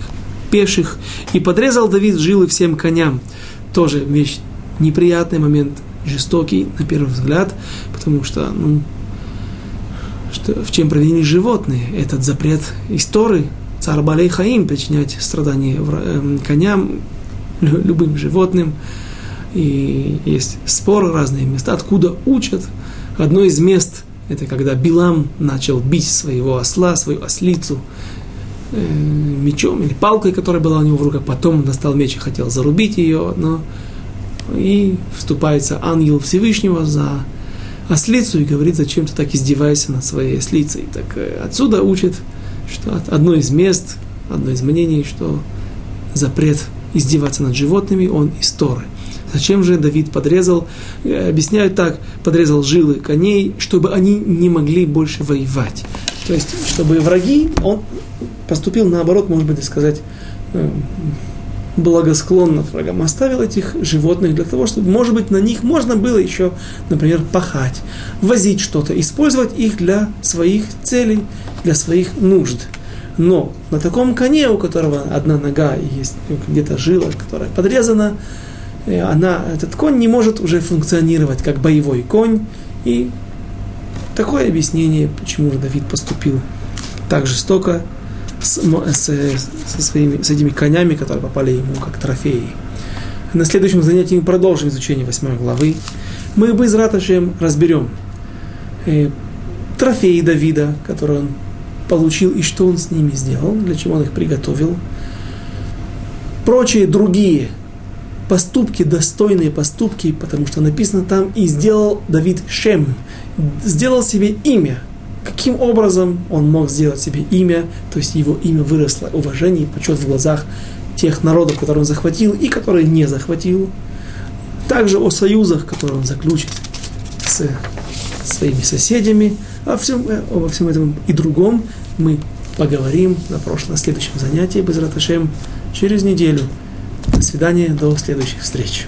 пеших, и подрезал Давид жилы всем коням. Тоже вещь неприятный момент, жестокий на первый взгляд, потому что, ну, что, в чем провинились животные? Этот запрет истории, царь Балей Хаим, причинять страдания эм, коням, любым животным – и есть споры, разные места, откуда учат. Одно из мест – это когда Билам начал бить своего осла, свою ослицу э, мечом или палкой, которая была у него в руках. Потом он достал меч и хотел зарубить ее, но и вступается ангел Всевышнего за ослицу и говорит, зачем ты так издеваешься над своей ослицей. Так э, отсюда учат, что одно из мест, одно из мнений, что запрет издеваться над животными, он из Торы – Зачем же Давид подрезал? Э, объясняют так, подрезал жилы коней, чтобы они не могли больше воевать. То есть, чтобы враги, он поступил наоборот, может быть, сказать, э, благосклонно врагам. Оставил этих животных для того, чтобы, может быть, на них можно было еще, например, пахать, возить что-то, использовать их для своих целей, для своих нужд. Но на таком коне, у которого одна нога и есть где-то жила, которая подрезана, она, этот конь не может уже функционировать как боевой конь. И такое объяснение, почему же Давид поступил так жестоко с, с, со своими, с этими конями, которые попали ему как трофеи. На следующем занятии мы продолжим изучение восьмой главы. Мы бы из Раташем разберем э, трофеи Давида, которые он получил и что он с ними сделал, для чего он их приготовил. Прочие другие поступки, достойные поступки, потому что написано там, и сделал Давид Шем, сделал себе имя. Каким образом он мог сделать себе имя, то есть его имя выросло, уважение и почет в глазах тех народов, которые он захватил и которые не захватил. Также о союзах, которые он заключит с, своими соседями. О всем, э, обо всем этом и другом мы поговорим на прошлом, на следующем занятии, без Раташем, через неделю. Свидания, до следующих встреч.